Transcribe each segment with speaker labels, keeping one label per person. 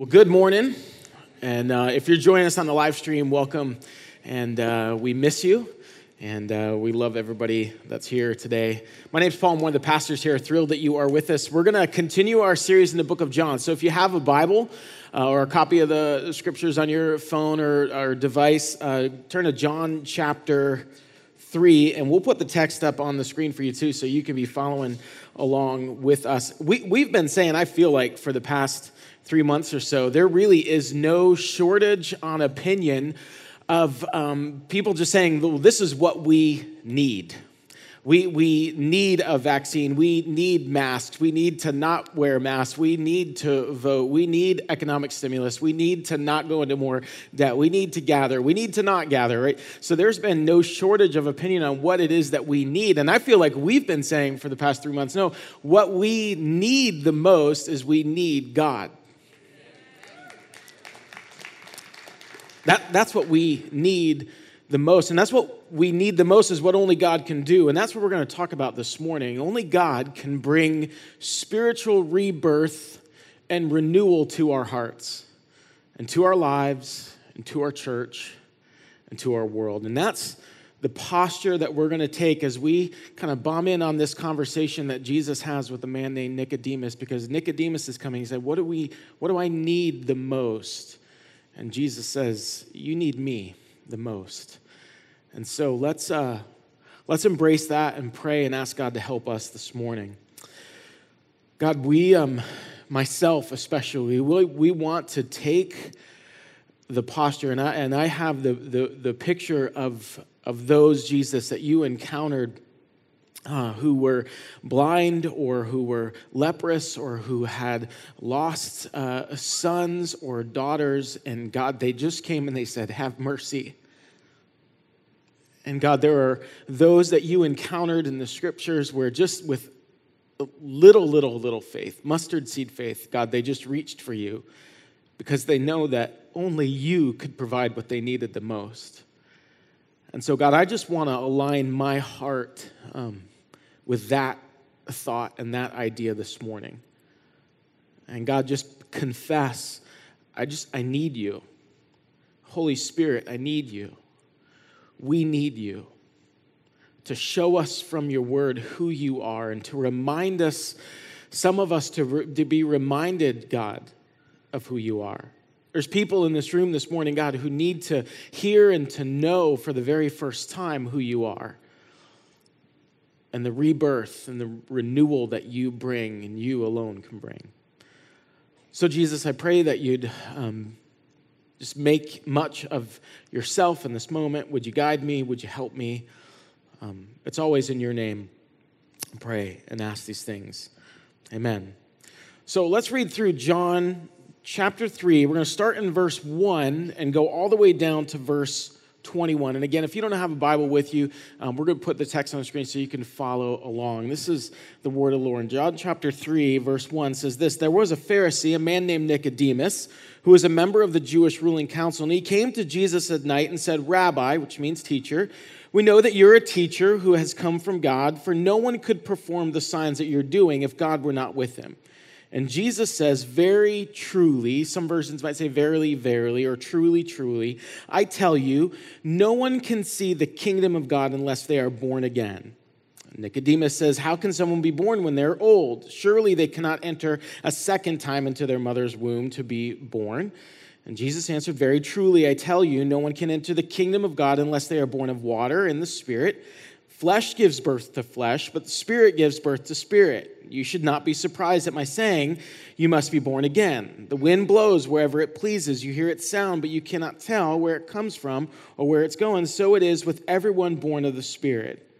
Speaker 1: Well, good morning. And uh, if you're joining us on the live stream, welcome. And uh, we miss you. And uh, we love everybody that's here today. My name's Paul. I'm one of the pastors here. Thrilled that you are with us. We're going to continue our series in the book of John. So if you have a Bible uh, or a copy of the scriptures on your phone or, or device, uh, turn to John chapter 3. And we'll put the text up on the screen for you too so you can be following along with us. We, we've been saying, I feel like, for the past three months or so, there really is no shortage on opinion of um, people just saying, well, this is what we need. We, we need a vaccine. We need masks. We need to not wear masks. We need to vote. We need economic stimulus. We need to not go into more debt. We need to gather. We need to not gather, right? So there's been no shortage of opinion on what it is that we need. And I feel like we've been saying for the past three months no, what we need the most is we need God. That, that's what we need the most. And that's what we need the most is what only God can do. And that's what we're going to talk about this morning. Only God can bring spiritual rebirth and renewal to our hearts and to our lives and to our church and to our world. And that's the posture that we're going to take as we kind of bomb in on this conversation that Jesus has with a man named Nicodemus because Nicodemus is coming. He said, What do we what do I need the most? And Jesus says, You need me the most. And so let's, uh, let's embrace that and pray and ask God to help us this morning. God, we, um, myself especially, we, we want to take the posture, and I, and I have the, the, the picture of, of those, Jesus, that you encountered uh, who were blind or who were leprous or who had lost uh, sons or daughters, and God, they just came and they said, Have mercy. And God, there are those that you encountered in the scriptures where just with little, little, little faith, mustard seed faith, God, they just reached for you because they know that only you could provide what they needed the most. And so, God, I just want to align my heart um, with that thought and that idea this morning. And God, just confess, I just, I need you. Holy Spirit, I need you. We need you to show us from your word who you are and to remind us, some of us to, re, to be reminded, God, of who you are. There's people in this room this morning, God, who need to hear and to know for the very first time who you are and the rebirth and the renewal that you bring and you alone can bring. So, Jesus, I pray that you'd um, just make much of yourself in this moment. Would you guide me? Would you help me? Um, it's always in your name. Pray and ask these things. Amen. So let's read through John chapter 3. We're going to start in verse 1 and go all the way down to verse 21. And again, if you don't have a Bible with you, um, we're going to put the text on the screen so you can follow along. This is the word of the Lord. John chapter 3, verse 1 says this There was a Pharisee, a man named Nicodemus, who was a member of the Jewish ruling council, and he came to Jesus at night and said, Rabbi, which means teacher, we know that you're a teacher who has come from God, for no one could perform the signs that you're doing if God were not with him. And Jesus says, Very truly, some versions might say, Verily, verily, or truly, truly, I tell you, no one can see the kingdom of God unless they are born again. Nicodemus says, How can someone be born when they're old? Surely they cannot enter a second time into their mother's womb to be born. And Jesus answered, Very truly, I tell you, no one can enter the kingdom of God unless they are born of water and the Spirit. Flesh gives birth to flesh, but the Spirit gives birth to spirit. You should not be surprised at my saying, You must be born again. The wind blows wherever it pleases. You hear its sound, but you cannot tell where it comes from or where it's going. So it is with everyone born of the Spirit.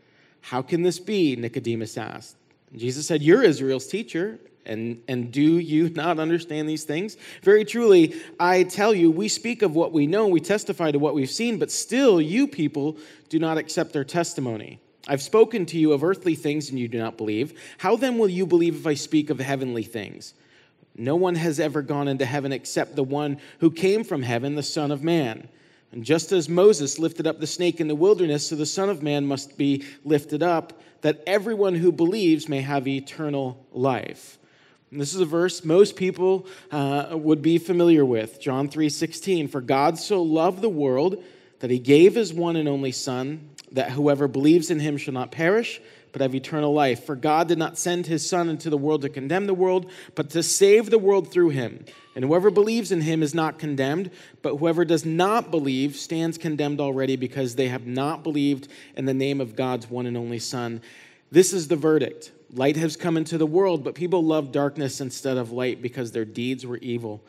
Speaker 1: How can this be? Nicodemus asked. Jesus said, You're Israel's teacher. And, and do you not understand these things? Very truly, I tell you, we speak of what we know, we testify to what we've seen, but still you people do not accept our testimony. I've spoken to you of earthly things and you do not believe. How then will you believe if I speak of heavenly things? No one has ever gone into heaven except the one who came from heaven, the Son of Man. And just as Moses lifted up the snake in the wilderness, so the Son of Man must be lifted up, that everyone who believes may have eternal life. And this is a verse most people uh, would be familiar with. John 3:16, "For God so loved the world that he gave his one and only son, that whoever believes in him shall not perish, but have eternal life. For God did not send his son into the world to condemn the world, but to save the world through him. And whoever believes in him is not condemned, but whoever does not believe stands condemned already because they have not believed in the name of God's one and only son." This is the verdict. Light has come into the world, but people love darkness instead of light because their deeds were evil.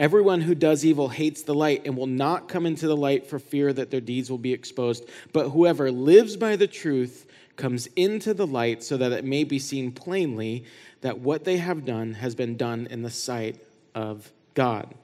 Speaker 1: Everyone who does evil hates the light and will not come into the light for fear that their deeds will be exposed. But whoever lives by the truth comes into the light so that it may be seen plainly that what they have done has been done in the sight of God.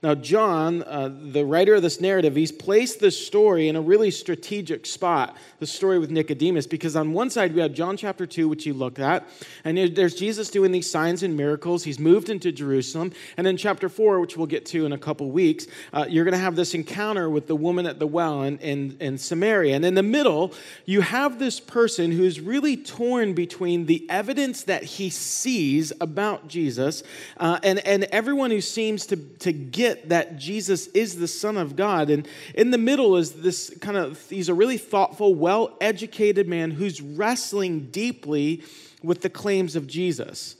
Speaker 1: Now, John, uh, the writer of this narrative, he's placed this story in a really strategic spot, the story with Nicodemus, because on one side we have John chapter 2, which you looked at, and there's Jesus doing these signs and miracles. He's moved into Jerusalem. And then chapter 4, which we'll get to in a couple weeks, uh, you're going to have this encounter with the woman at the well in, in, in Samaria. And in the middle, you have this person who's really torn between the evidence that he sees about Jesus uh, and, and everyone who seems to, to get get that Jesus is the Son of God. And in the middle is this kind of, he's a really thoughtful, well educated man who's wrestling deeply with the claims of Jesus.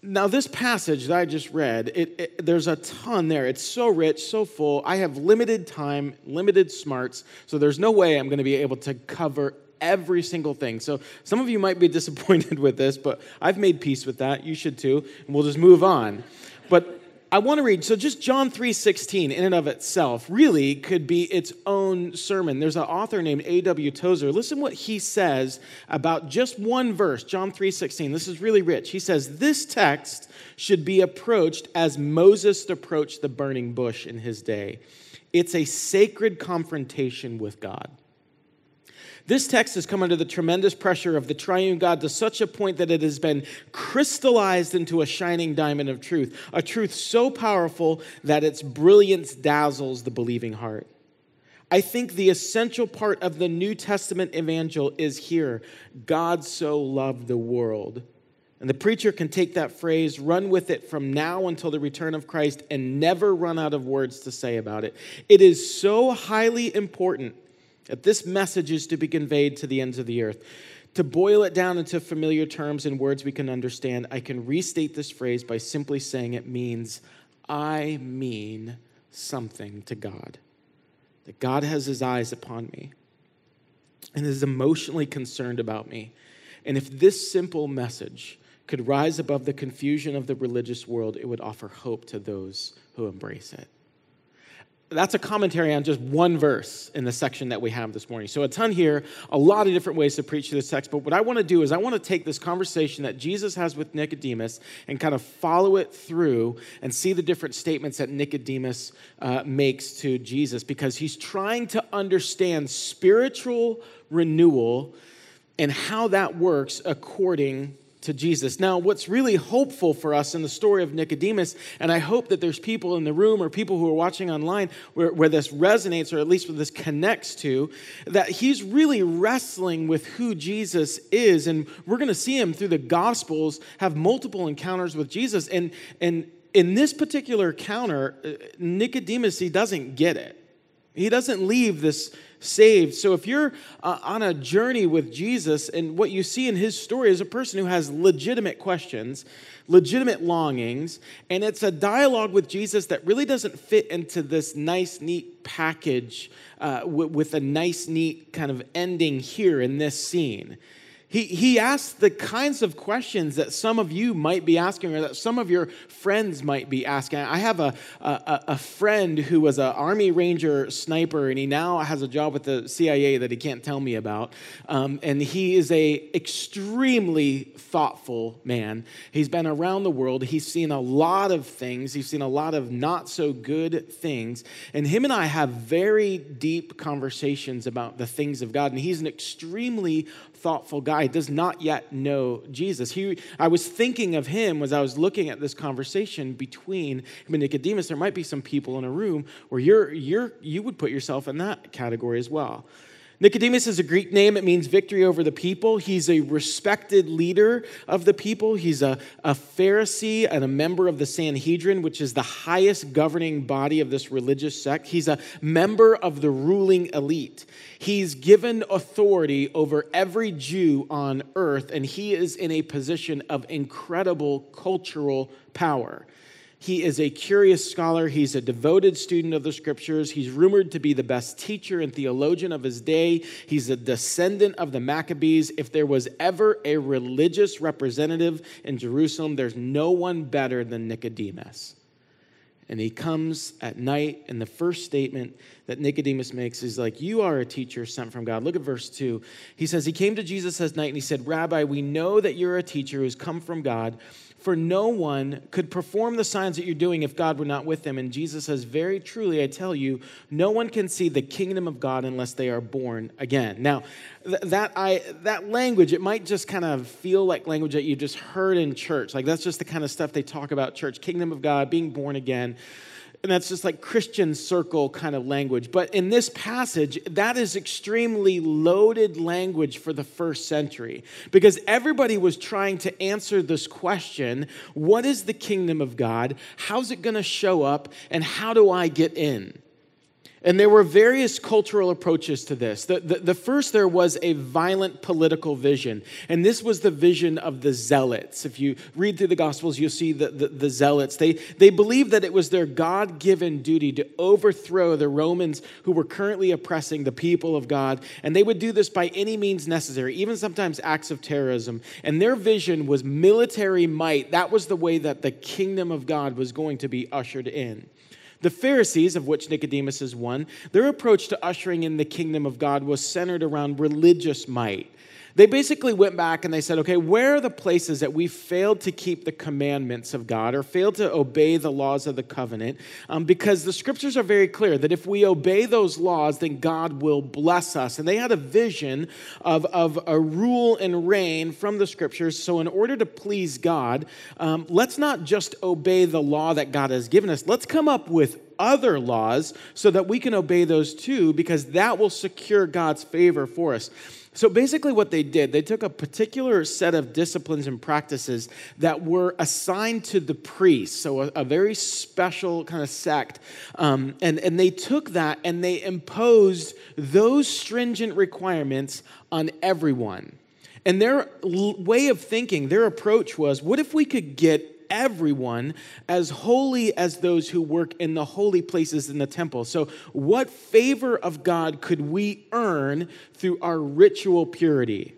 Speaker 1: Now, this passage that I just read, it, it, there's a ton there. It's so rich, so full. I have limited time, limited smarts, so there's no way I'm going to be able to cover every single thing. So some of you might be disappointed with this, but I've made peace with that. You should too, and we'll just move on. But I want to read, so just John 3.16 in and of itself really could be its own sermon. There's an author named A.W. Tozer. Listen what he says about just one verse, John 3.16. This is really rich. He says, this text should be approached as Moses approached the burning bush in his day. It's a sacred confrontation with God. This text has come under the tremendous pressure of the triune God to such a point that it has been crystallized into a shining diamond of truth, a truth so powerful that its brilliance dazzles the believing heart. I think the essential part of the New Testament evangel is here God so loved the world. And the preacher can take that phrase, run with it from now until the return of Christ, and never run out of words to say about it. It is so highly important that this message is to be conveyed to the ends of the earth. To boil it down into familiar terms and words we can understand, I can restate this phrase by simply saying it means, I mean something to God. That God has his eyes upon me and is emotionally concerned about me. And if this simple message could rise above the confusion of the religious world, it would offer hope to those who embrace it that's a commentary on just one verse in the section that we have this morning. So, a ton here, a lot of different ways to preach this text. But what I want to do is, I want to take this conversation that Jesus has with Nicodemus and kind of follow it through and see the different statements that Nicodemus uh, makes to Jesus because he's trying to understand spiritual renewal and how that works according to Jesus. Now, what's really hopeful for us in the story of Nicodemus, and I hope that there's people in the room or people who are watching online where, where this resonates or at least where this connects to, that he's really wrestling with who Jesus is. And we're going to see him through the Gospels have multiple encounters with Jesus. And, and in this particular encounter, uh, Nicodemus, he doesn't get it. He doesn't leave this saved. So if you're uh, on a journey with Jesus and what you see in his story is a person who has legitimate questions, legitimate longings, and it's a dialogue with Jesus that really doesn't fit into this nice, neat package uh, with, with a nice, neat kind of ending here in this scene. He, he asks the kinds of questions that some of you might be asking or that some of your friends might be asking. I have a, a, a friend who was an Army Ranger sniper, and he now has a job with the CIA that he can't tell me about. Um, and he is a extremely thoughtful man. He's been around the world. He's seen a lot of things. He's seen a lot of not so good things. And him and I have very deep conversations about the things of God. And he's an extremely thoughtful guy does not yet know Jesus. He, I was thinking of him as I was looking at this conversation between him and Nicodemus. There might be some people in a room where you're, you're, you would put yourself in that category as well. Nicodemus is a Greek name. It means victory over the people. He's a respected leader of the people. He's a, a Pharisee and a member of the Sanhedrin, which is the highest governing body of this religious sect. He's a member of the ruling elite. He's given authority over every Jew on earth, and he is in a position of incredible cultural power. He is a curious scholar. He's a devoted student of the scriptures. He's rumored to be the best teacher and theologian of his day. He's a descendant of the Maccabees. If there was ever a religious representative in Jerusalem, there's no one better than Nicodemus. And he comes at night, and the first statement that Nicodemus makes is like, You are a teacher sent from God. Look at verse 2. He says, He came to Jesus at night and he said, Rabbi, we know that you're a teacher who's come from God for no one could perform the signs that you're doing if God were not with them. And Jesus says, Very truly, I tell you, no one can see the kingdom of God unless they are born again. Now, th- that, I, that language, it might just kind of feel like language that you just heard in church. Like that's just the kind of stuff they talk about church kingdom of God, being born again and that's just like Christian circle kind of language. But in this passage, that is extremely loaded language for the first century because everybody was trying to answer this question what is the kingdom of God? How's it going to show up? And how do I get in? And there were various cultural approaches to this. The, the, the, first, there was a violent political vision. And this was the vision of the zealots. If you read through the Gospels, you'll see the, the, the zealots. They, they believed that it was their God given duty to overthrow the Romans who were currently oppressing the people of God. And they would do this by any means necessary, even sometimes acts of terrorism. And their vision was military might. That was the way that the kingdom of God was going to be ushered in. The Pharisees, of which Nicodemus is one, their approach to ushering in the kingdom of God was centered around religious might. They basically went back and they said, okay, where are the places that we failed to keep the commandments of God or failed to obey the laws of the covenant? Um, because the scriptures are very clear that if we obey those laws, then God will bless us. And they had a vision of, of a rule and reign from the scriptures. So, in order to please God, um, let's not just obey the law that God has given us, let's come up with other laws so that we can obey those too, because that will secure God's favor for us. So basically, what they did, they took a particular set of disciplines and practices that were assigned to the priests, so a, a very special kind of sect. Um, and, and they took that and they imposed those stringent requirements on everyone. And their way of thinking, their approach was what if we could get everyone as holy as those who work in the holy places in the temple. So, what favor of God could we earn through our ritual purity?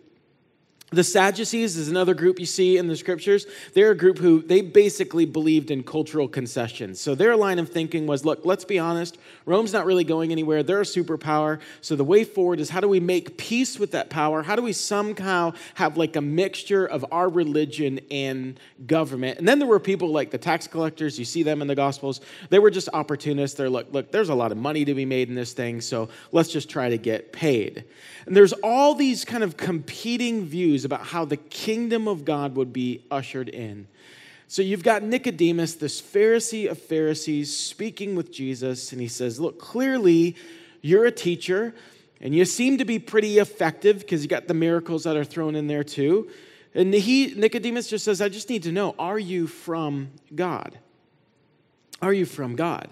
Speaker 1: The Sadducees is another group you see in the scriptures. They're a group who they basically believed in cultural concessions. So their line of thinking was look, let's be honest, Rome's not really going anywhere. They're a superpower. So the way forward is how do we make peace with that power? How do we somehow have like a mixture of our religion and government? And then there were people like the tax collectors, you see them in the Gospels. They were just opportunists. They're like, look, there's a lot of money to be made in this thing, so let's just try to get paid. And there's all these kind of competing views about how the kingdom of God would be ushered in. So you've got Nicodemus, this Pharisee of Pharisees, speaking with Jesus, and he says, Look, clearly you're a teacher, and you seem to be pretty effective because you got the miracles that are thrown in there too. And he, Nicodemus just says, I just need to know, are you from God? Are you from God?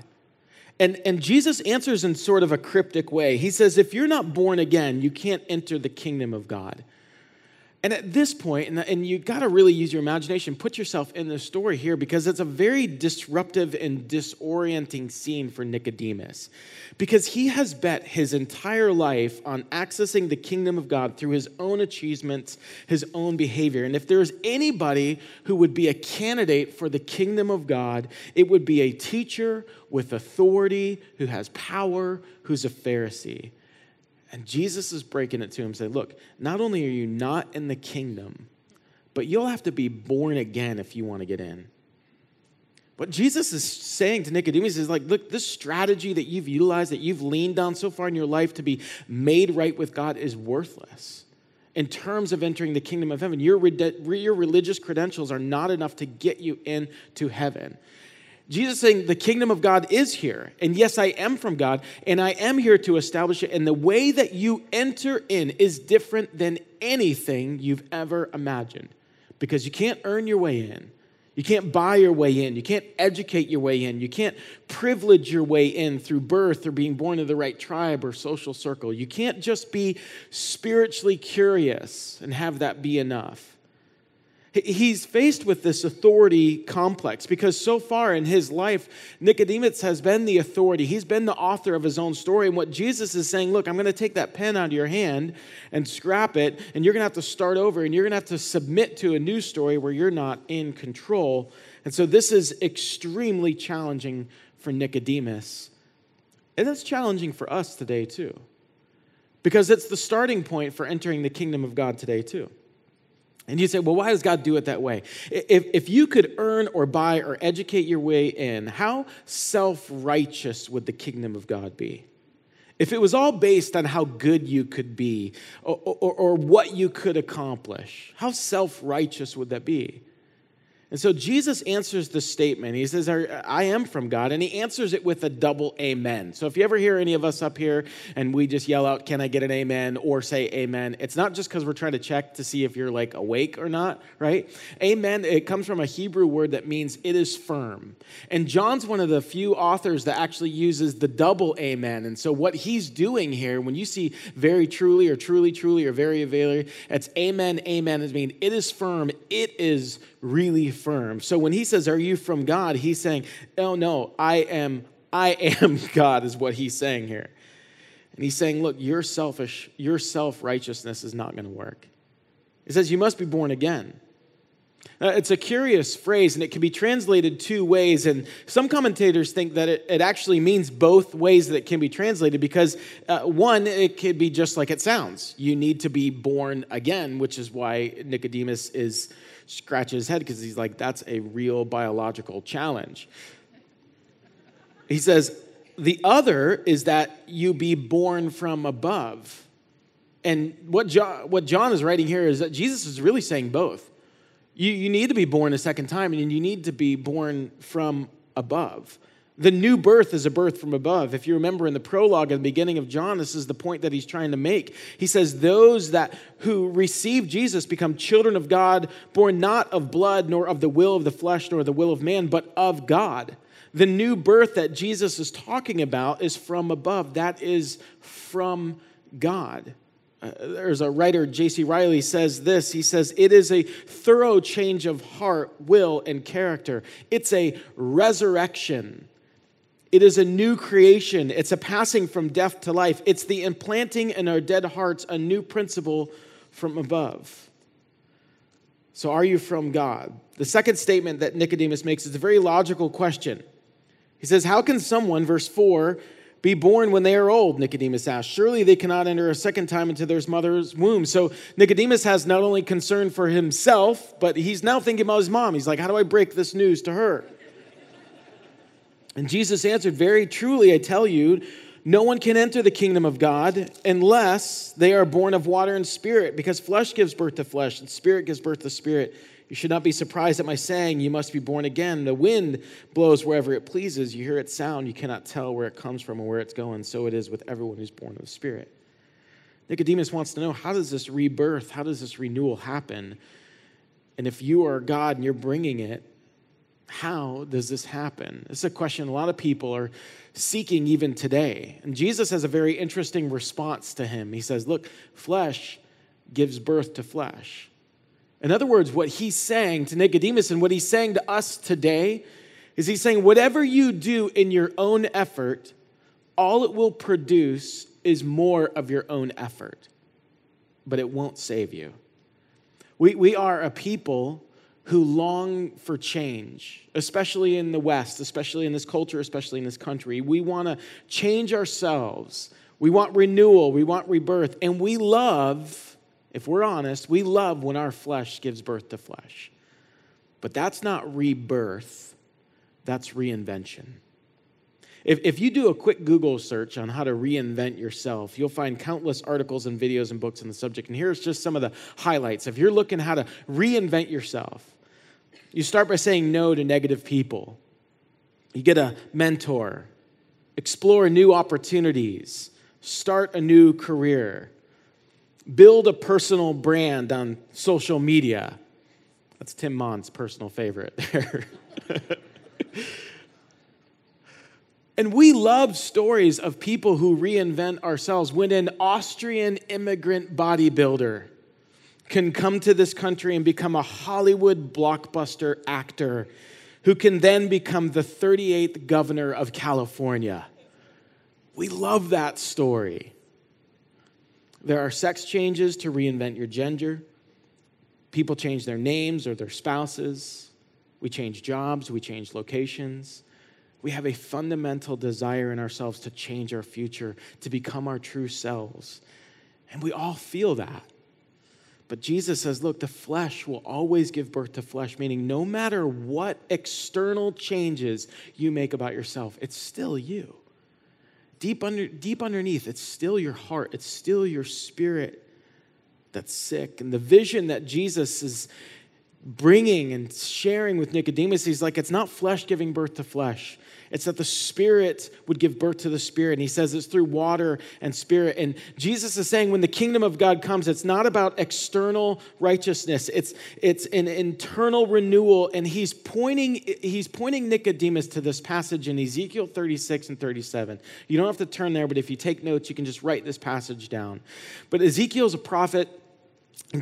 Speaker 1: And, and Jesus answers in sort of a cryptic way. He says, If you're not born again, you can't enter the kingdom of God. And at this point, and, and you got to really use your imagination, put yourself in the story here because it's a very disruptive and disorienting scene for Nicodemus. Because he has bet his entire life on accessing the kingdom of God through his own achievements, his own behavior. And if there's anybody who would be a candidate for the kingdom of God, it would be a teacher with authority who has power, who's a Pharisee. And Jesus is breaking it to him, saying, Look, not only are you not in the kingdom, but you'll have to be born again if you want to get in. What Jesus is saying to Nicodemus is like, look, this strategy that you've utilized, that you've leaned on so far in your life to be made right with God is worthless. In terms of entering the kingdom of heaven, your, your religious credentials are not enough to get you into heaven. Jesus saying the kingdom of God is here. And yes, I am from God, and I am here to establish it. And the way that you enter in is different than anything you've ever imagined because you can't earn your way in. You can't buy your way in. You can't educate your way in. You can't privilege your way in through birth or being born in the right tribe or social circle. You can't just be spiritually curious and have that be enough. He's faced with this authority complex because so far in his life, Nicodemus has been the authority. He's been the author of his own story. And what Jesus is saying, look, I'm going to take that pen out of your hand and scrap it, and you're going to have to start over, and you're going to have to submit to a new story where you're not in control. And so this is extremely challenging for Nicodemus. And it's challenging for us today, too, because it's the starting point for entering the kingdom of God today, too. And you say, well, why does God do it that way? If, if you could earn or buy or educate your way in, how self righteous would the kingdom of God be? If it was all based on how good you could be or, or, or what you could accomplish, how self righteous would that be? And so Jesus answers the statement. He says, I am from God. And he answers it with a double amen. So if you ever hear any of us up here and we just yell out, Can I get an amen? or say amen, it's not just because we're trying to check to see if you're like awake or not, right? Amen, it comes from a Hebrew word that means it is firm. And John's one of the few authors that actually uses the double amen. And so what he's doing here, when you see very truly or truly, truly or very, very, it's amen, amen, it means it is firm, it is really firm. So when he says, Are you from God? He's saying, Oh, no, I am, I am God, is what he's saying here. And he's saying, Look, your selfish, your self righteousness is not going to work. He says, You must be born again. Uh, it's a curious phrase, and it can be translated two ways. And some commentators think that it, it actually means both ways that it can be translated because, uh, one, it could be just like it sounds. You need to be born again, which is why Nicodemus is scratching his head because he's like, that's a real biological challenge. He says, the other is that you be born from above. And what John, what John is writing here is that Jesus is really saying both. You, you need to be born a second time, and you need to be born from above. The new birth is a birth from above. If you remember in the prologue at the beginning of John, this is the point that he's trying to make. He says, Those that who receive Jesus become children of God, born not of blood, nor of the will of the flesh, nor the will of man, but of God. The new birth that Jesus is talking about is from above. That is from God. Uh, there's a writer, J.C. Ryle, says this. He says, It is a thorough change of heart, will, and character. It's a resurrection. It is a new creation. It's a passing from death to life. It's the implanting in our dead hearts a new principle from above. So, are you from God? The second statement that Nicodemus makes is a very logical question. He says, How can someone, verse 4, be born when they are old? Nicodemus asked. Surely they cannot enter a second time into their mother's womb. So Nicodemus has not only concern for himself, but he's now thinking about his mom. He's like, How do I break this news to her? And Jesus answered, Very truly, I tell you, no one can enter the kingdom of God unless they are born of water and spirit, because flesh gives birth to flesh, and spirit gives birth to spirit. You should not be surprised at my saying, You must be born again. The wind blows wherever it pleases. You hear its sound, you cannot tell where it comes from or where it's going. So it is with everyone who's born of the Spirit. Nicodemus wants to know how does this rebirth, how does this renewal happen? And if you are God and you're bringing it, how does this happen? This is a question a lot of people are seeking even today. And Jesus has a very interesting response to him. He says, Look, flesh gives birth to flesh. In other words, what he's saying to Nicodemus and what he's saying to us today is he's saying, whatever you do in your own effort, all it will produce is more of your own effort, but it won't save you. We, we are a people who long for change, especially in the West, especially in this culture, especially in this country. We want to change ourselves. We want renewal. We want rebirth. And we love if we're honest, we love when our flesh gives birth to flesh. But that's not rebirth, that's reinvention. If, if you do a quick Google search on how to reinvent yourself, you'll find countless articles and videos and books on the subject. And here's just some of the highlights. If you're looking how to reinvent yourself, you start by saying no to negative people. You get a mentor, explore new opportunities, start a new career, build a personal brand on social media. That's Tim Mon's personal favorite there. and we love stories of people who reinvent ourselves. When an Austrian immigrant bodybuilder can come to this country and become a Hollywood blockbuster actor who can then become the 38th governor of California. We love that story. There are sex changes to reinvent your gender. People change their names or their spouses. We change jobs, we change locations. We have a fundamental desire in ourselves to change our future, to become our true selves. And we all feel that. But Jesus says, look, the flesh will always give birth to flesh, meaning no matter what external changes you make about yourself, it's still you. Deep, under, deep underneath, it's still your heart, it's still your spirit that's sick. And the vision that Jesus is bringing and sharing with Nicodemus, he's like, it's not flesh giving birth to flesh. It's that the Spirit would give birth to the Spirit. And he says it's through water and Spirit. And Jesus is saying when the kingdom of God comes, it's not about external righteousness, it's, it's an internal renewal. And he's pointing, he's pointing Nicodemus to this passage in Ezekiel 36 and 37. You don't have to turn there, but if you take notes, you can just write this passage down. But Ezekiel's a prophet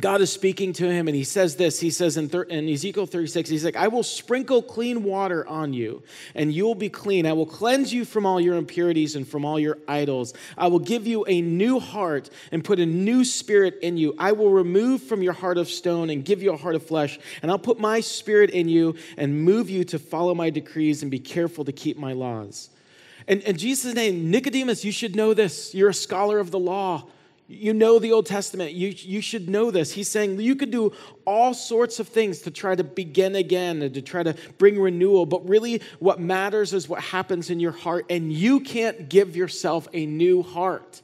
Speaker 1: God is speaking to him, and he says this. He says in, in, Ezekiel 36, he's like, I will sprinkle clean water on you, and you will be clean. I will cleanse you from all your impurities and from all your idols. I will give you a new heart and put a new spirit in you. I will remove from your heart of stone and give you a heart of flesh, and I'll put my spirit in you and move you to follow my decrees and be careful to keep my laws. And, and Jesus' name, Nicodemus, you should know this. You're a scholar of the law. You know the Old Testament. You, you should know this. He's saying you could do all sorts of things to try to begin again and to try to bring renewal, but really what matters is what happens in your heart, and you can't give yourself a new heart.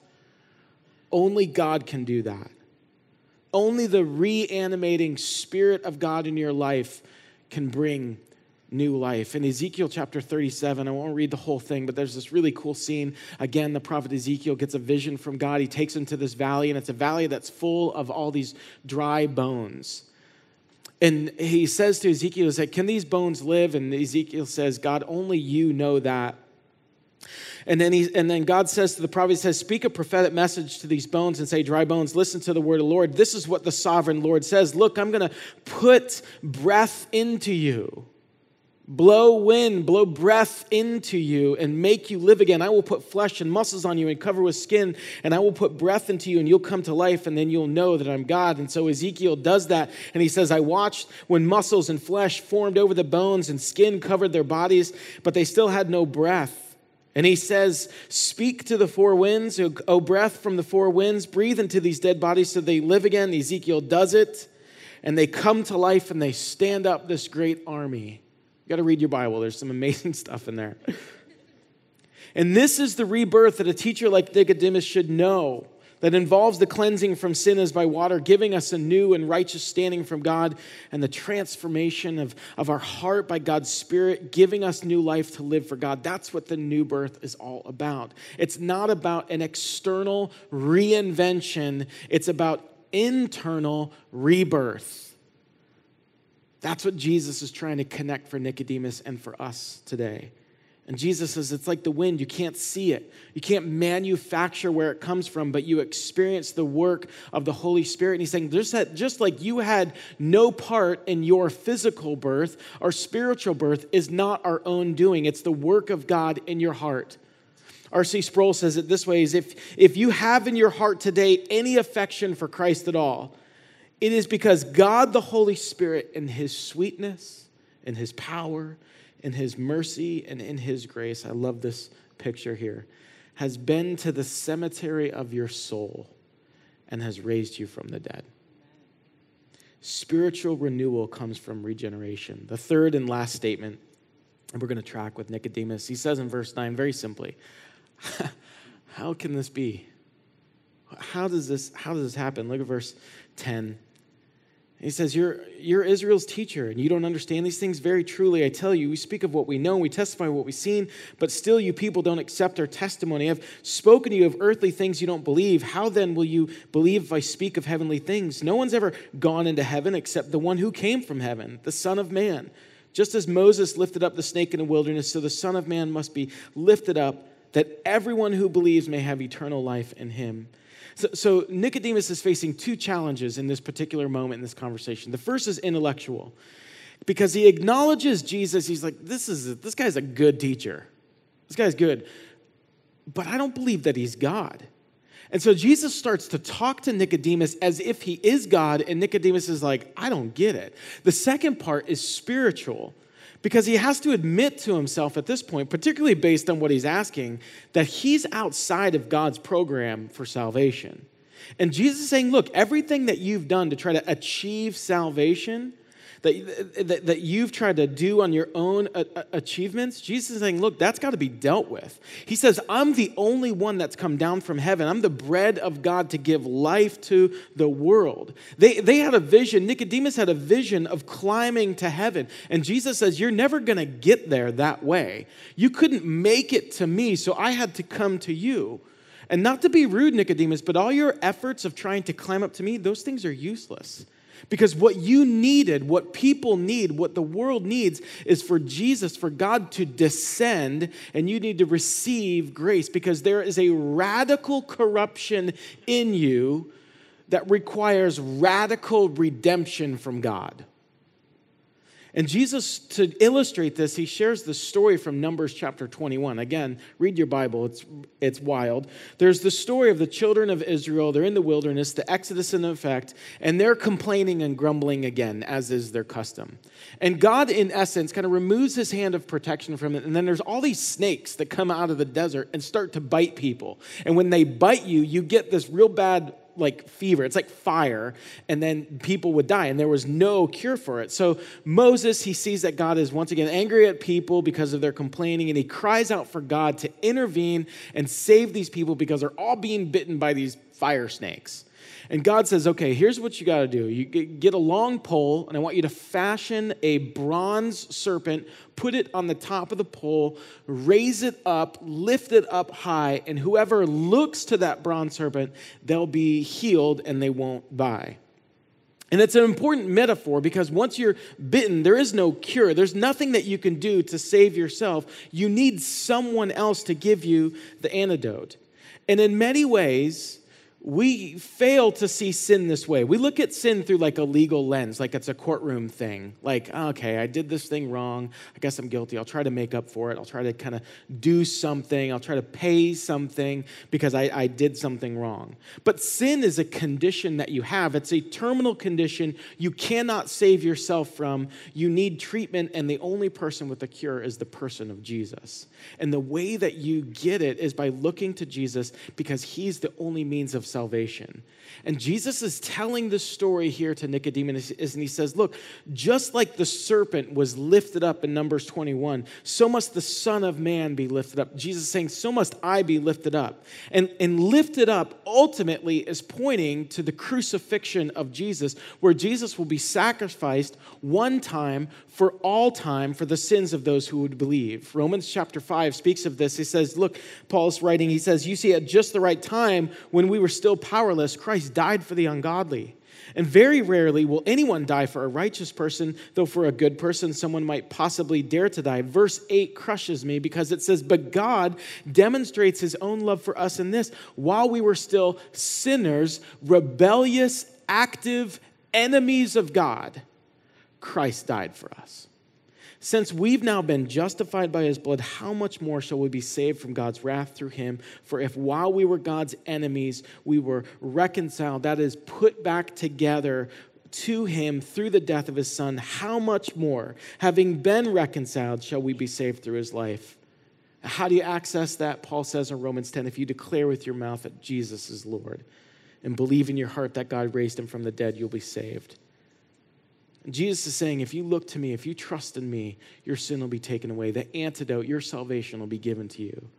Speaker 1: Only God can do that. Only the reanimating Spirit of God in your life can bring new life. In Ezekiel chapter 37, I won't read the whole thing, but there's this really cool scene. Again, the prophet Ezekiel gets a vision from God. He takes him to this valley, and it's a valley that's full of all these dry bones. And he says to Ezekiel, "He Can these bones live? And Ezekiel says, God, only you know that. And then, he, and then God says to the prophet, He says, Speak a prophetic message to these bones and say, Dry bones, listen to the word of the Lord. This is what the sovereign Lord says Look, I'm going to put breath into you blow wind, blow breath into you and make you live again. I will put flesh and muscles on you and cover with skin, and I will put breath into you, and you'll come to life, and then you'll know that I'm God. And so Ezekiel does that, and he says, I watched when muscles and flesh formed over the bones and skin covered their bodies, but they still had no breath. And he says, Speak to the four winds, O breath from the four winds, breathe into these dead bodies so they live again. Ezekiel does it, and they come to life and they stand up this great army. Got to read your Bible, there's some amazing stuff in there. And this is the rebirth that a teacher like Nicodemus should know that involves the cleansing from sin as by water, giving us a new and righteous standing from God, and the transformation of, of our heart by God's Spirit, giving us new life to live for God. That's what the new birth is all about. It's not about an external reinvention, it's about internal rebirth. That's what Jesus is trying to connect for Nicodemus and for us today. And Jesus says it's like the wind. You can't see it. You can't manufacture where it comes from, but you experience the work of the Holy Spirit. And he's saying, just, that, just like you had no part in your physical birth, our spiritual birth is not our own doing. It's the work of God in your heart. R.C. Sproul says it this way is if, if you have in your heart today any affection for Christ at all, it is because God the Holy Spirit, in His sweetness, in His power, in His mercy, and in His grace, I love this picture here, has been to the cemetery of your soul and has raised you from the dead. Spiritual renewal comes from regeneration. The third and last statement, and we're going to track with Nicodemus, he says in verse 9 very simply, How can this be? How does this, how does this happen? Look at verse 10. He says, you're, you're Israel's teacher, and you don't understand these things. Very truly, I tell you, we speak of what we know, we testify what we've seen, but still you people don't accept our testimony. I've spoken to you of earthly things you don't believe. How then will you believe if I speak of heavenly things? No one's ever gone into heaven except the one who came from heaven, the Son of Man. Just as Moses lifted up the snake in the wilderness, so the Son of Man must be lifted up, that everyone who believes may have eternal life in him. So, so, Nicodemus is facing two challenges in this particular moment in this conversation. The first is intellectual, because he acknowledges Jesus. He's like, this, is this guy's a good teacher. This guy's good. But I don't believe that he's God. And so Jesus starts to talk to Nicodemus as if he is God, and Nicodemus is like, I don't get it. The second part is spiritual because he has to admit to himself at this point, particularly based on what he's asking, that he's outside of God's program for salvation. And Jesus is saying, Look, everything that you've done to try to achieve salvation that, that, that you've tried to do on your own uh, uh, achievements, Jesus is saying, look, that's got to be dealt with. He says, I'm the only one that's come down from heaven. I'm the bread of God to give life to the world. They, they had a vision, Nicodemus had a vision of climbing to heaven. And Jesus says, You're never going to get there that way. You couldn't make it to me, so I had to come to you. And not to be rude, Nicodemus, but all your efforts of trying to climb up to me, those things are useless. Because what you needed, what people need, what the world needs is for Jesus, for God to descend, and you need to receive grace because there is a radical corruption in you that requires radical redemption from God. And Jesus, to illustrate this, he shares the story from Numbers chapter 21. Again, read your Bible, it's, it's wild. There's the story of the children of Israel. They're in the wilderness, the Exodus in effect, and they're complaining and grumbling again, as is their custom. And God, in essence, kind of removes his hand of protection from it. And then there's all these snakes that come out of the desert and start to bite people. And when they bite you, you get this real bad like fever. It's like fire, and then people would die, and there was no cure for it. So Moses, he sees that God is once again angry at people because of their complaining, and he cries out for God to intervene and save these people because they're all being bitten by these fire snakes. And God says, okay, here's what you got to do. You get a long pole, and I want you to fashion a bronze serpent, put it on the top of the pole, raise it up, lift it up high, and whoever looks to that bronze serpent, they'll be healed and they won't die. And it's an important metaphor because once you're bitten, there is no cure. There's nothing that you can do to save yourself. You need someone else to give you the antidote. And in many ways, we fail to see sin this way. We look at sin through like a legal lens, like it's a courtroom thing. Like, oh, okay, I did this thing wrong. I guess I'm guilty. I'll try to make up for it. I'll try to kind of do something. I'll try to pay something because I, I did something wrong. But sin is a condition that you have, it's a terminal condition you cannot save yourself from. You need treatment, and the only person with a cure is the person of Jesus. And the way that you get it is by looking to Jesus because he's the only means of salvation. And Jesus is telling the story here to Nicodemus, and he says, Look, just like the serpent was lifted up in Numbers 21, so must the Son of Man be lifted up. Jesus is saying, So must I be lifted up. And, and lifted up ultimately is pointing to the crucifixion of Jesus, where Jesus will be sacrificed one time for all time for the sins of those who would believe. Romans chapter 5 speaks of this. He says, Look, Paul's writing, he says, You see, at just the right time, when we were still powerless, Christ died for the ungodly. And very rarely will anyone die for a righteous person, though for a good person, someone might possibly dare to die. Verse 8 crushes me because it says, But God demonstrates his own love for us in this while we were still sinners, rebellious, active enemies of God, Christ died for us. Since we've now been justified by his blood, how much more shall we be saved from God's wrath through him? For if while we were God's enemies, we were reconciled, that is, put back together to him through the death of his son, how much more, having been reconciled, shall we be saved through his life? How do you access that? Paul says in Romans 10 if you declare with your mouth that Jesus is Lord and believe in your heart that God raised him from the dead, you'll be saved. Jesus is saying, if you look to me, if you trust in me, your sin will be taken away. The antidote, your salvation will be given to you.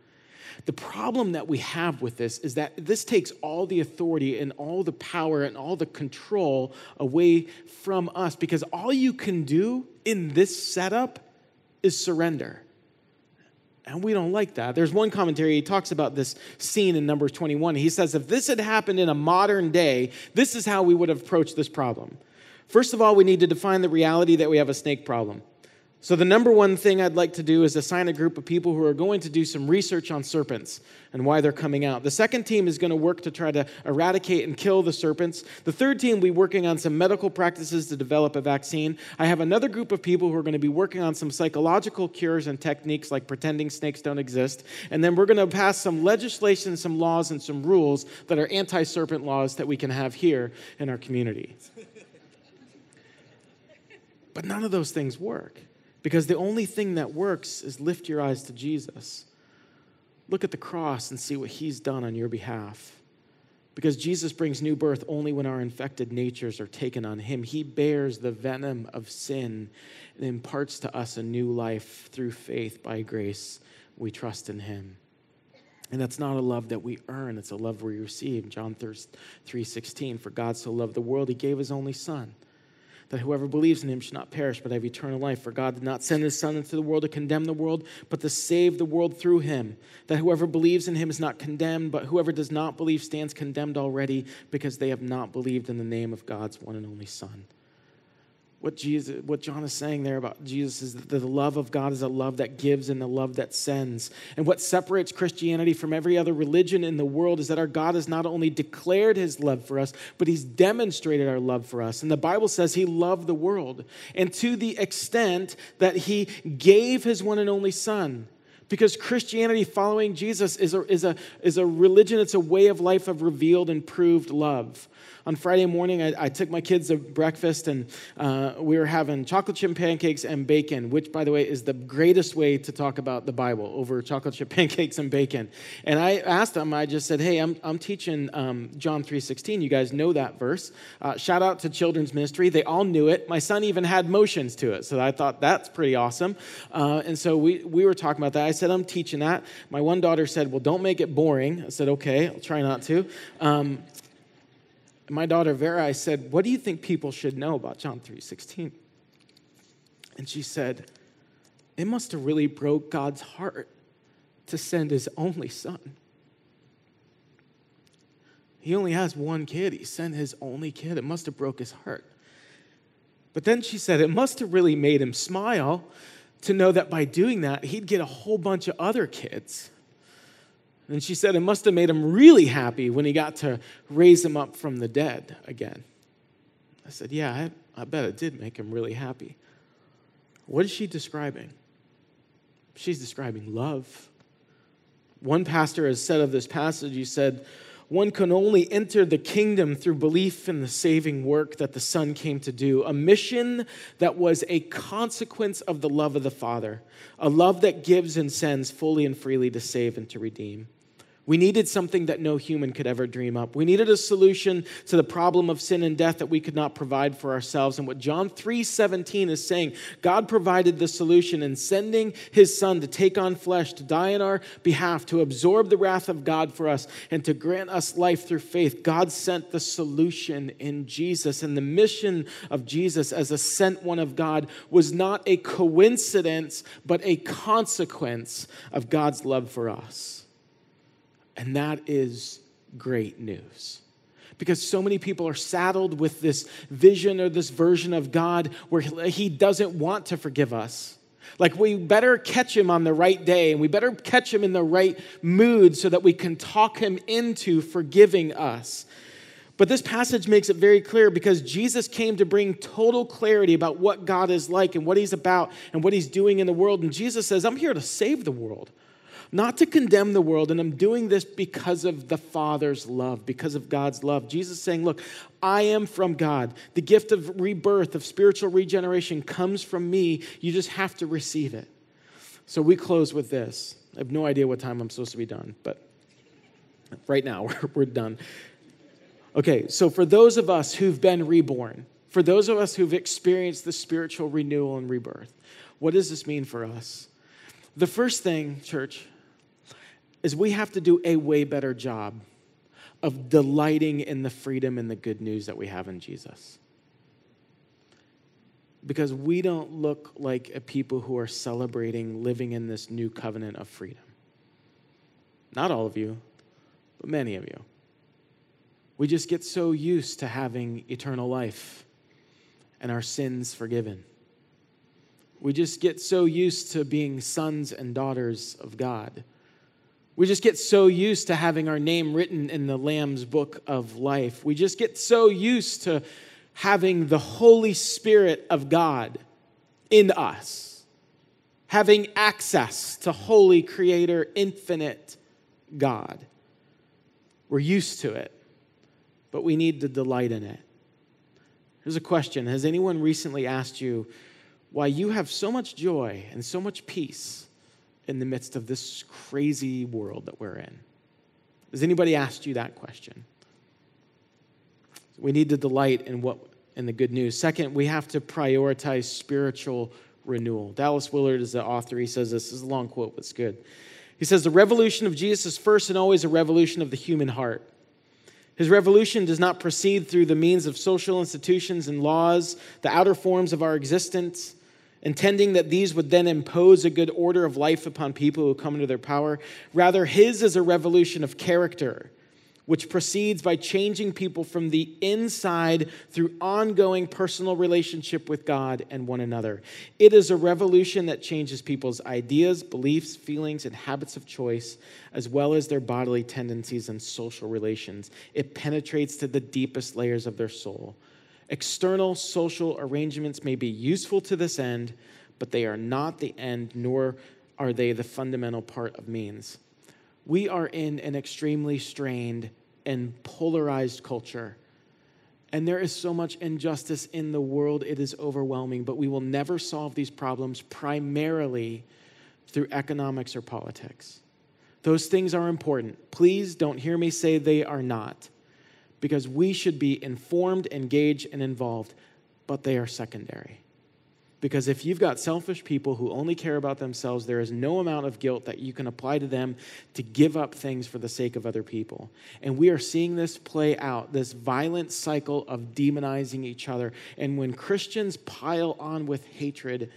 Speaker 1: The problem that we have with this is that this takes all the authority and all the power and all the control away from us because all you can do in this setup is surrender. And we don't like that. There's one commentary, he talks about this scene in Numbers 21. He says, if this had happened in a modern day, this is how we would have approached this problem. First of all, we need to define the reality that we have a snake problem. So, the number one thing I'd like to do is assign a group of people who are going to do some research on serpents and why they're coming out. The second team is going to work to try to eradicate and kill the serpents. The third team will be working on some medical practices to develop a vaccine. I have another group of people who are going to be working on some psychological cures and techniques like pretending snakes don't exist. And then we're going to pass some legislation, some laws, and some rules that are anti serpent laws that we can have here in our community. But none of those things work. Because the only thing that works is lift your eyes to Jesus. Look at the cross and see what he's done on your behalf. Because Jesus brings new birth only when our infected natures are taken on him. He bears the venom of sin and imparts to us a new life through faith by grace. We trust in him. And that's not a love that we earn, it's a love we receive. John 3 16, for God so loved the world, he gave his only son that whoever believes in him should not perish but have eternal life. For God did not send his Son into the world to condemn the world, but to save the world through him. That whoever believes in him is not condemned, but whoever does not believe stands condemned already because they have not believed in the name of God's one and only Son what Jesus, what John is saying there about Jesus is that the love of God is a love that gives and a love that sends. And what separates Christianity from every other religion in the world is that our God has not only declared his love for us, but he's demonstrated our love for us. And the Bible says he loved the world, and to the extent that he gave his one and only Son. Because Christianity, following Jesus, is a, is, a, is a religion, it's a way of life of revealed and proved love on Friday morning, I, I took my kids to breakfast and uh, we were having chocolate chip pancakes and bacon, which, by the way, is the greatest way to talk about the Bible over chocolate chip pancakes and bacon. And I asked them, I just said, hey, I'm, I'm teaching um, John 3.16. You guys know that verse. Uh, shout out to children's ministry. They all knew it. My son even had motions to it. So I thought that's pretty awesome. Uh, and so we, we were talking about that. I said, I'm teaching that. My one daughter said, well, don't make it boring. I said, okay, I'll try not to. Um, my daughter Vera, I said, What do you think people should know about John 3:16? And she said, It must have really broke God's heart to send his only son. He only has one kid. He sent his only kid. It must have broke his heart. But then she said, It must have really made him smile to know that by doing that, he'd get a whole bunch of other kids. And she said it must have made him really happy when he got to raise him up from the dead again. I said, Yeah, I, I bet it did make him really happy. What is she describing? She's describing love. One pastor has said of this passage, he said, one can only enter the kingdom through belief in the saving work that the Son came to do, a mission that was a consequence of the love of the Father, a love that gives and sends fully and freely to save and to redeem. We needed something that no human could ever dream up. We needed a solution to the problem of sin and death that we could not provide for ourselves. And what John 3:17 is saying, God provided the solution in sending his son to take on flesh, to die in our behalf, to absorb the wrath of God for us, and to grant us life through faith. God sent the solution in Jesus. And the mission of Jesus as a sent one of God was not a coincidence, but a consequence of God's love for us. And that is great news. Because so many people are saddled with this vision or this version of God where He doesn't want to forgive us. Like, we better catch Him on the right day and we better catch Him in the right mood so that we can talk Him into forgiving us. But this passage makes it very clear because Jesus came to bring total clarity about what God is like and what He's about and what He's doing in the world. And Jesus says, I'm here to save the world not to condemn the world, and I'm doing this because of the Father's love, because of God's love. Jesus saying, Look, I am from God. The gift of rebirth, of spiritual regeneration comes from me. You just have to receive it. So we close with this. I have no idea what time I'm supposed to be done, but right now we're, we're done. Okay, so for those of us who've been reborn, for those of us who've experienced the spiritual renewal and rebirth, what does this mean for us? The first thing, church, is we have to do a way better job of delighting in the freedom and the good news that we have in Jesus. Because we don't look like a people who are celebrating living in this new covenant of freedom. Not all of you, but many of you. We just get so used to having eternal life and our sins forgiven. We just get so used to being sons and daughters of God. We just get so used to having our name written in the Lamb's book of life. We just get so used to having the Holy Spirit of God in us, having access to Holy Creator, infinite God. We're used to it, but we need to delight in it. Here's a question Has anyone recently asked you why you have so much joy and so much peace in the midst of this crazy world that we're in? Has anybody asked you that question? We need to delight in what in the good news. Second, we have to prioritize spiritual renewal. Dallas Willard is the author. He says this, this is a long quote, but it's good. He says, The revolution of Jesus is first and always a revolution of the human heart. His revolution does not proceed through the means of social institutions and laws, the outer forms of our existence, intending that these would then impose a good order of life upon people who come into their power. Rather, his is a revolution of character which proceeds by changing people from the inside through ongoing personal relationship with God and one another. It is a revolution that changes people's ideas, beliefs, feelings, and habits of choice, as well as their bodily tendencies and social relations. It penetrates to the deepest layers of their soul. External social arrangements may be useful to this end, but they are not the end, nor are they the fundamental part of means we are in an extremely strained and polarized culture. And there is so much injustice in the world, it is overwhelming. But we will never solve these problems primarily through economics or politics. Those things are important. Please don't hear me say they are not, because we should be informed, engaged, and involved, but they are secondary. Because if you've got selfish people who only care about themselves, there is no amount of guilt that you can apply to them to give up things for the sake of other people. And we are seeing this play out, this violent cycle of demonizing each other. And when Christians pile on with hatred,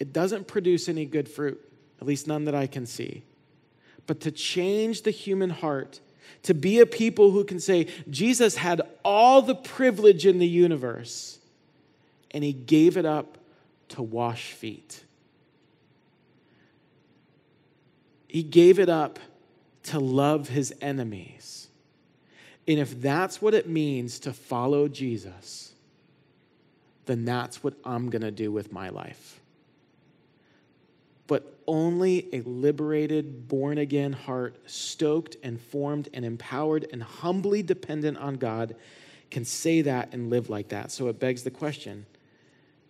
Speaker 1: it doesn't produce any good fruit, at least none that I can see. But to change the human heart, to be a people who can say, Jesus had all the privilege in the universe, and he gave it up to wash feet. He gave it up to love his enemies. And if that's what it means to follow Jesus, then that's what I'm going to do with my life. Only a liberated, born again heart, stoked and formed and empowered and humbly dependent on God, can say that and live like that. So it begs the question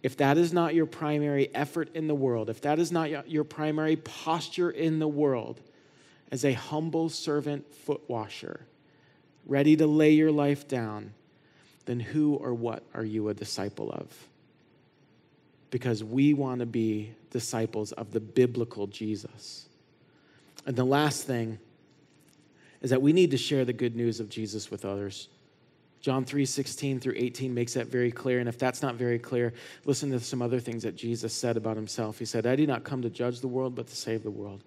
Speaker 1: if that is not your primary effort in the world, if that is not your primary posture in the world, as a humble servant foot washer, ready to lay your life down, then who or what are you a disciple of? Because we want to be disciples of the biblical Jesus. And the last thing is that we need to share the good news of Jesus with others. John 3 16 through 18 makes that very clear. And if that's not very clear, listen to some other things that Jesus said about himself. He said, I did not come to judge the world, but to save the world.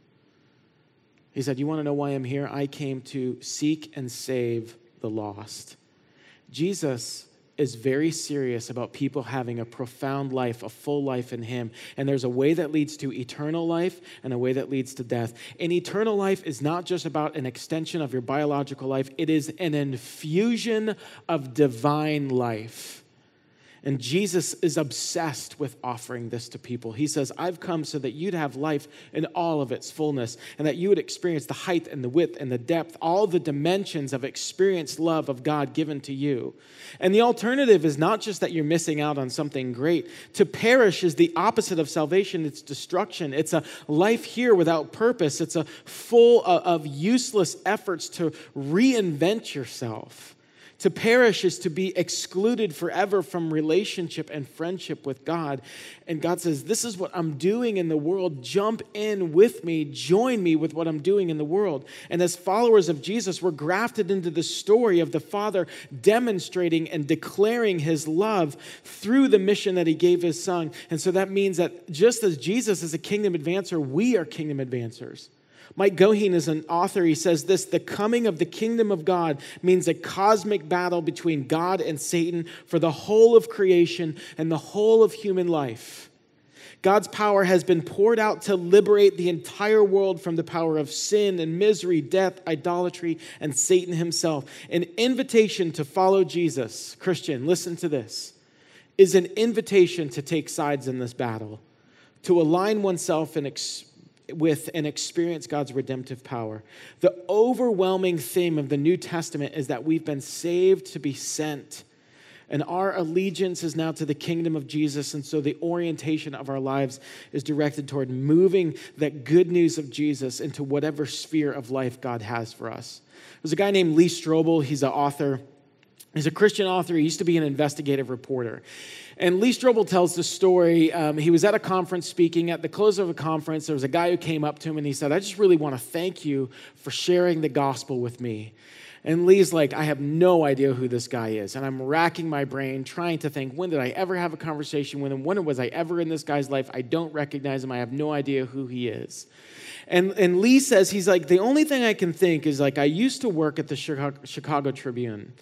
Speaker 1: He said, You want to know why I'm here? I came to seek and save the lost. Jesus is very serious about people having a profound life, a full life in Him. And there's a way that leads to eternal life and a way that leads to death. And eternal life is not just about an extension of your biological life, it is an infusion of divine life. And Jesus is obsessed with offering this to people. He says, I've come so that you'd have life in all of its fullness, and that you would experience the height and the width and the depth, all the dimensions of experienced love of God given to you. And the alternative is not just that you're missing out on something great. To perish is the opposite of salvation, it's destruction. It's a life here without purpose, it's a full uh, of useless efforts to reinvent yourself To perish is to be excluded forever from relationship and friendship with God. And God says, This is what I'm doing in the world. Jump in with me, join me with what I'm doing in the world. And as followers of Jesus, we're grafted into the story of the Father demonstrating and declaring his love through the mission that he gave his son. And so that means that just as Jesus is a kingdom advancer, we are kingdom advancers. Mike Goheen is an author. He says this The coming of the kingdom of God means a cosmic battle between God and Satan for the whole of creation and the whole of human life. God's power has been poured out to liberate the entire world from the power of sin and misery, death, idolatry, and Satan himself. An invitation to follow Jesus, Christian, listen to this, is an invitation to take sides in this battle, to align oneself and experience with and experience God's redemptive power. The overwhelming theme of the New Testament is that we've been saved to be sent. And our allegiance is now to the kingdom of Jesus. And so the orientation of our lives is directed toward moving that good news of Jesus into whatever sphere of life God has for us. There's a guy named Lee Strobel, he's an author. He's a Christian author. He used to be an investigative reporter. And Lee Strobel tells the story. Um, he was at a conference speaking. At the close of a conference, there was a guy who came up to him and he said, I just really want to thank you for sharing the gospel with me. And Lee's like, I have no idea who this guy is. And I'm racking my brain trying to think, when did I ever have a conversation with him? When was I ever in this guy's life? I don't recognize him. I have no idea who he is. And, and Lee says, he's like, the only thing I can think is like, I used to work at the Chicago, Chicago Tribune.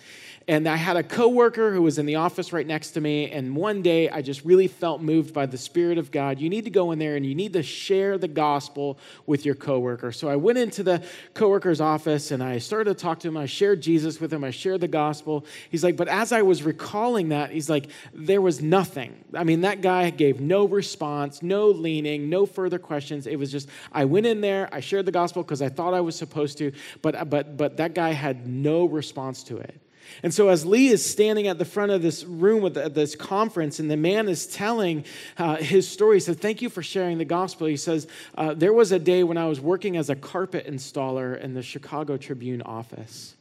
Speaker 1: And I had a coworker who was in the office right next to me. And one day I just really felt moved by the Spirit of God. You need to go in there and you need to share the gospel with your coworker. So I went into the coworker's office and I started to talk to him. I shared Jesus with him. I shared the gospel. He's like, but as I was recalling that, he's like, there was nothing. I mean, that guy gave no response, no leaning, no further questions. It was just, I went in there, I shared the gospel because I thought I was supposed to, but, but, but that guy had no response to it. And so, as Lee is standing at the front of this room at this conference, and the man is telling uh, his story, he said, Thank you for sharing the gospel. He says, uh, There was a day when I was working as a carpet installer in the Chicago Tribune office.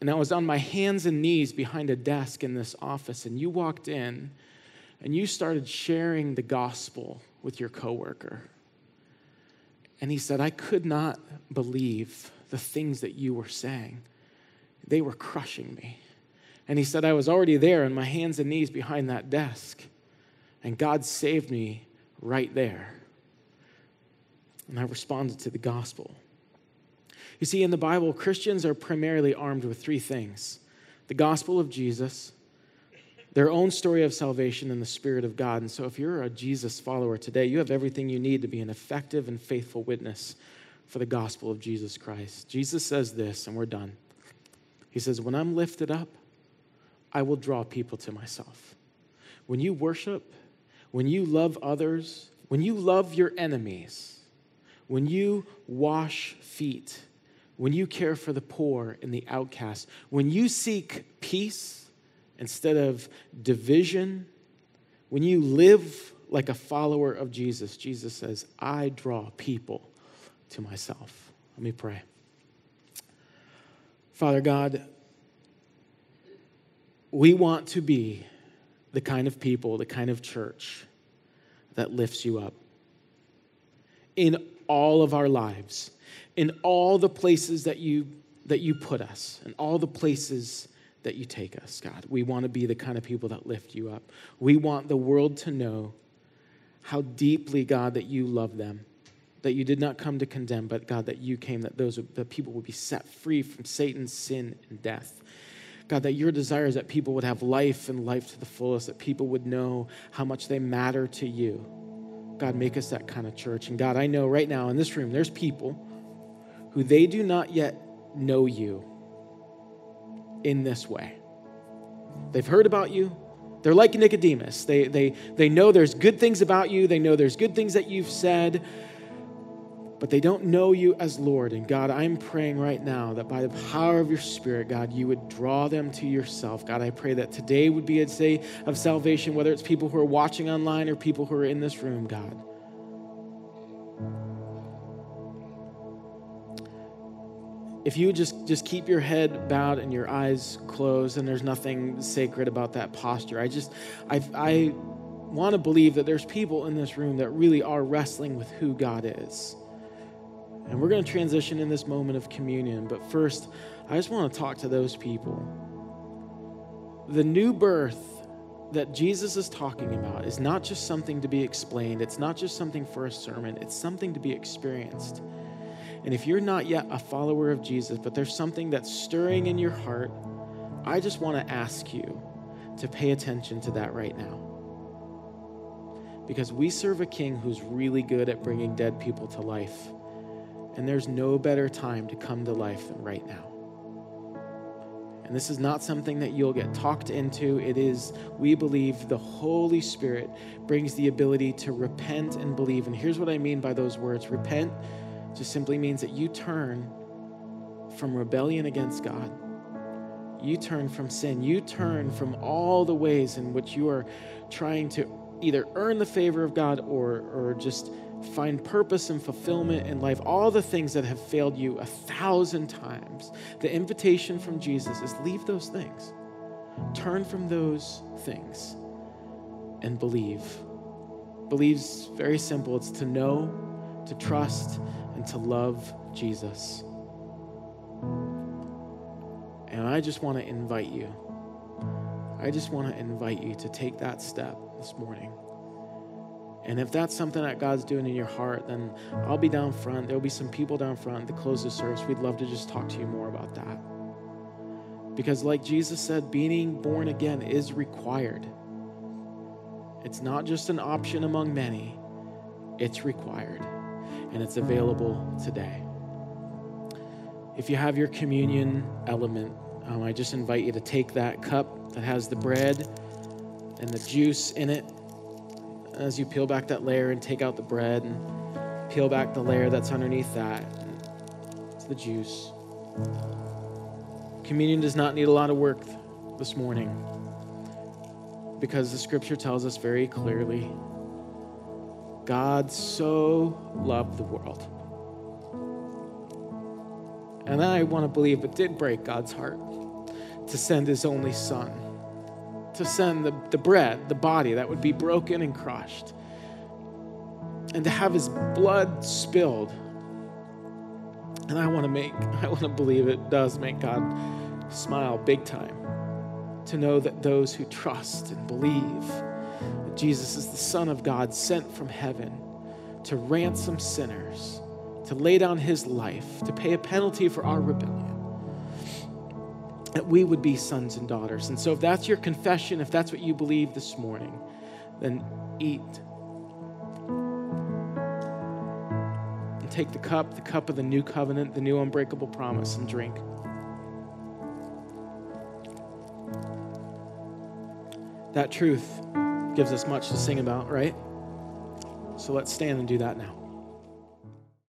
Speaker 1: And I was on my hands and knees behind a desk in this office, and you walked in and you started sharing the gospel with your coworker. And he said, I could not believe the things that you were saying they were crushing me. And he said, I was already there on my hands and knees behind that desk, and God saved me right there. And I responded to the gospel. You see, in the Bible, Christians are primarily armed with three things the gospel of Jesus, their own story of salvation, and the Spirit of God. And so, if you're a Jesus follower today, you have everything you need to be an effective and faithful witness for the gospel of Jesus Christ. Jesus says this, and we're done. He says, When I'm lifted up, I will draw people to myself. When you worship, when you love others, when you love your enemies, when you wash feet, when you care for the poor and the outcast, when you seek peace instead of division, when you live like a follower of Jesus, Jesus says, I draw people to myself. Let me pray. Father God, we want to be the kind of people, the kind of church that lifts you up in all of our lives, in all the places that you that you put us, in all the places that you take us, God. We want to be the kind of people that lift you up. We want the world to know how deeply, God, that you love them that you did not come to condemn, but God, that you came, that those that people would be set free from Satan's sin and death. God, that your desire is that people would have life and life to the fullest, that people would know how much they matter to you. God, make us that kind of church. And God, I know right now in this room, there's people who they do not yet know you in this way. They've heard about you. They're like Nicodemus. They, they, they know there's good things about you. They know there's good things that you've said but they don't know you as Lord. And God, I'm praying right now that by the power of your Spirit, God, you would draw them to yourself. God, I pray that today would be a day of salvation, whether it's people who are watching online or people who are in this room, God. if you just just keep your head bowed and your eyes closed and there's nothing sacred about that posture i just i i want to believe that there's people in this room that really are wrestling with who god is and we're going to transition in this moment of communion but first i just want to talk to those people the new birth that Jesus is talking about is not just something to be explained, it's not just something for a sermon, it's something to be experienced. And if you're not yet a follower of Jesus, but there's something that's stirring in your heart, I just want to ask you to pay attention to that right now. Because we serve a king who's really good at bringing dead people to life. And there's no better time to come to life than right now. And this is not something that you'll get talked into. It is, we believe, the Holy Spirit brings the ability to repent and believe. And here's what I mean by those words repent just simply means that you turn from rebellion against God. You turn from sin. You turn from all the ways in which you are trying to either earn the favor of God or, or just find purpose and fulfillment in life, all the things that have failed you a thousand times. The invitation from Jesus is leave those things, turn from those things, and believe. Believe's very simple it's to know, to trust, and to love Jesus. And I just want to invite you. I just want to invite you to take that step this morning. And if that's something that God's doing in your heart, then I'll be down front. There'll be some people down front to close the service. We'd love to just talk to you more about that. Because, like Jesus said, being born again is required. It's not just an option among many, it's required and it's available today. If you have your communion element, um, I just invite you to take that cup that has the bread and the juice in it. As you peel back that layer and take out the bread and peel back the layer that's underneath that, it's the juice. Communion does not need a lot of work this morning because the scripture tells us very clearly God so loved the world. And I want to believe it did break God's heart to send his only son, to send the, the bread, the body that would be broken and crushed, and to have his blood spilled. And I want to make, I want to believe it does make God smile big time to know that those who trust and believe that Jesus is the Son of God sent from heaven to ransom sinners, to lay down his life, to pay a penalty for our rebellion. That we would be sons and daughters. And so, if that's your confession, if that's what you believe this morning, then eat. And take the cup, the cup of the new covenant, the new unbreakable promise, and drink. That truth gives us much to sing about, right? So let's stand and do that now.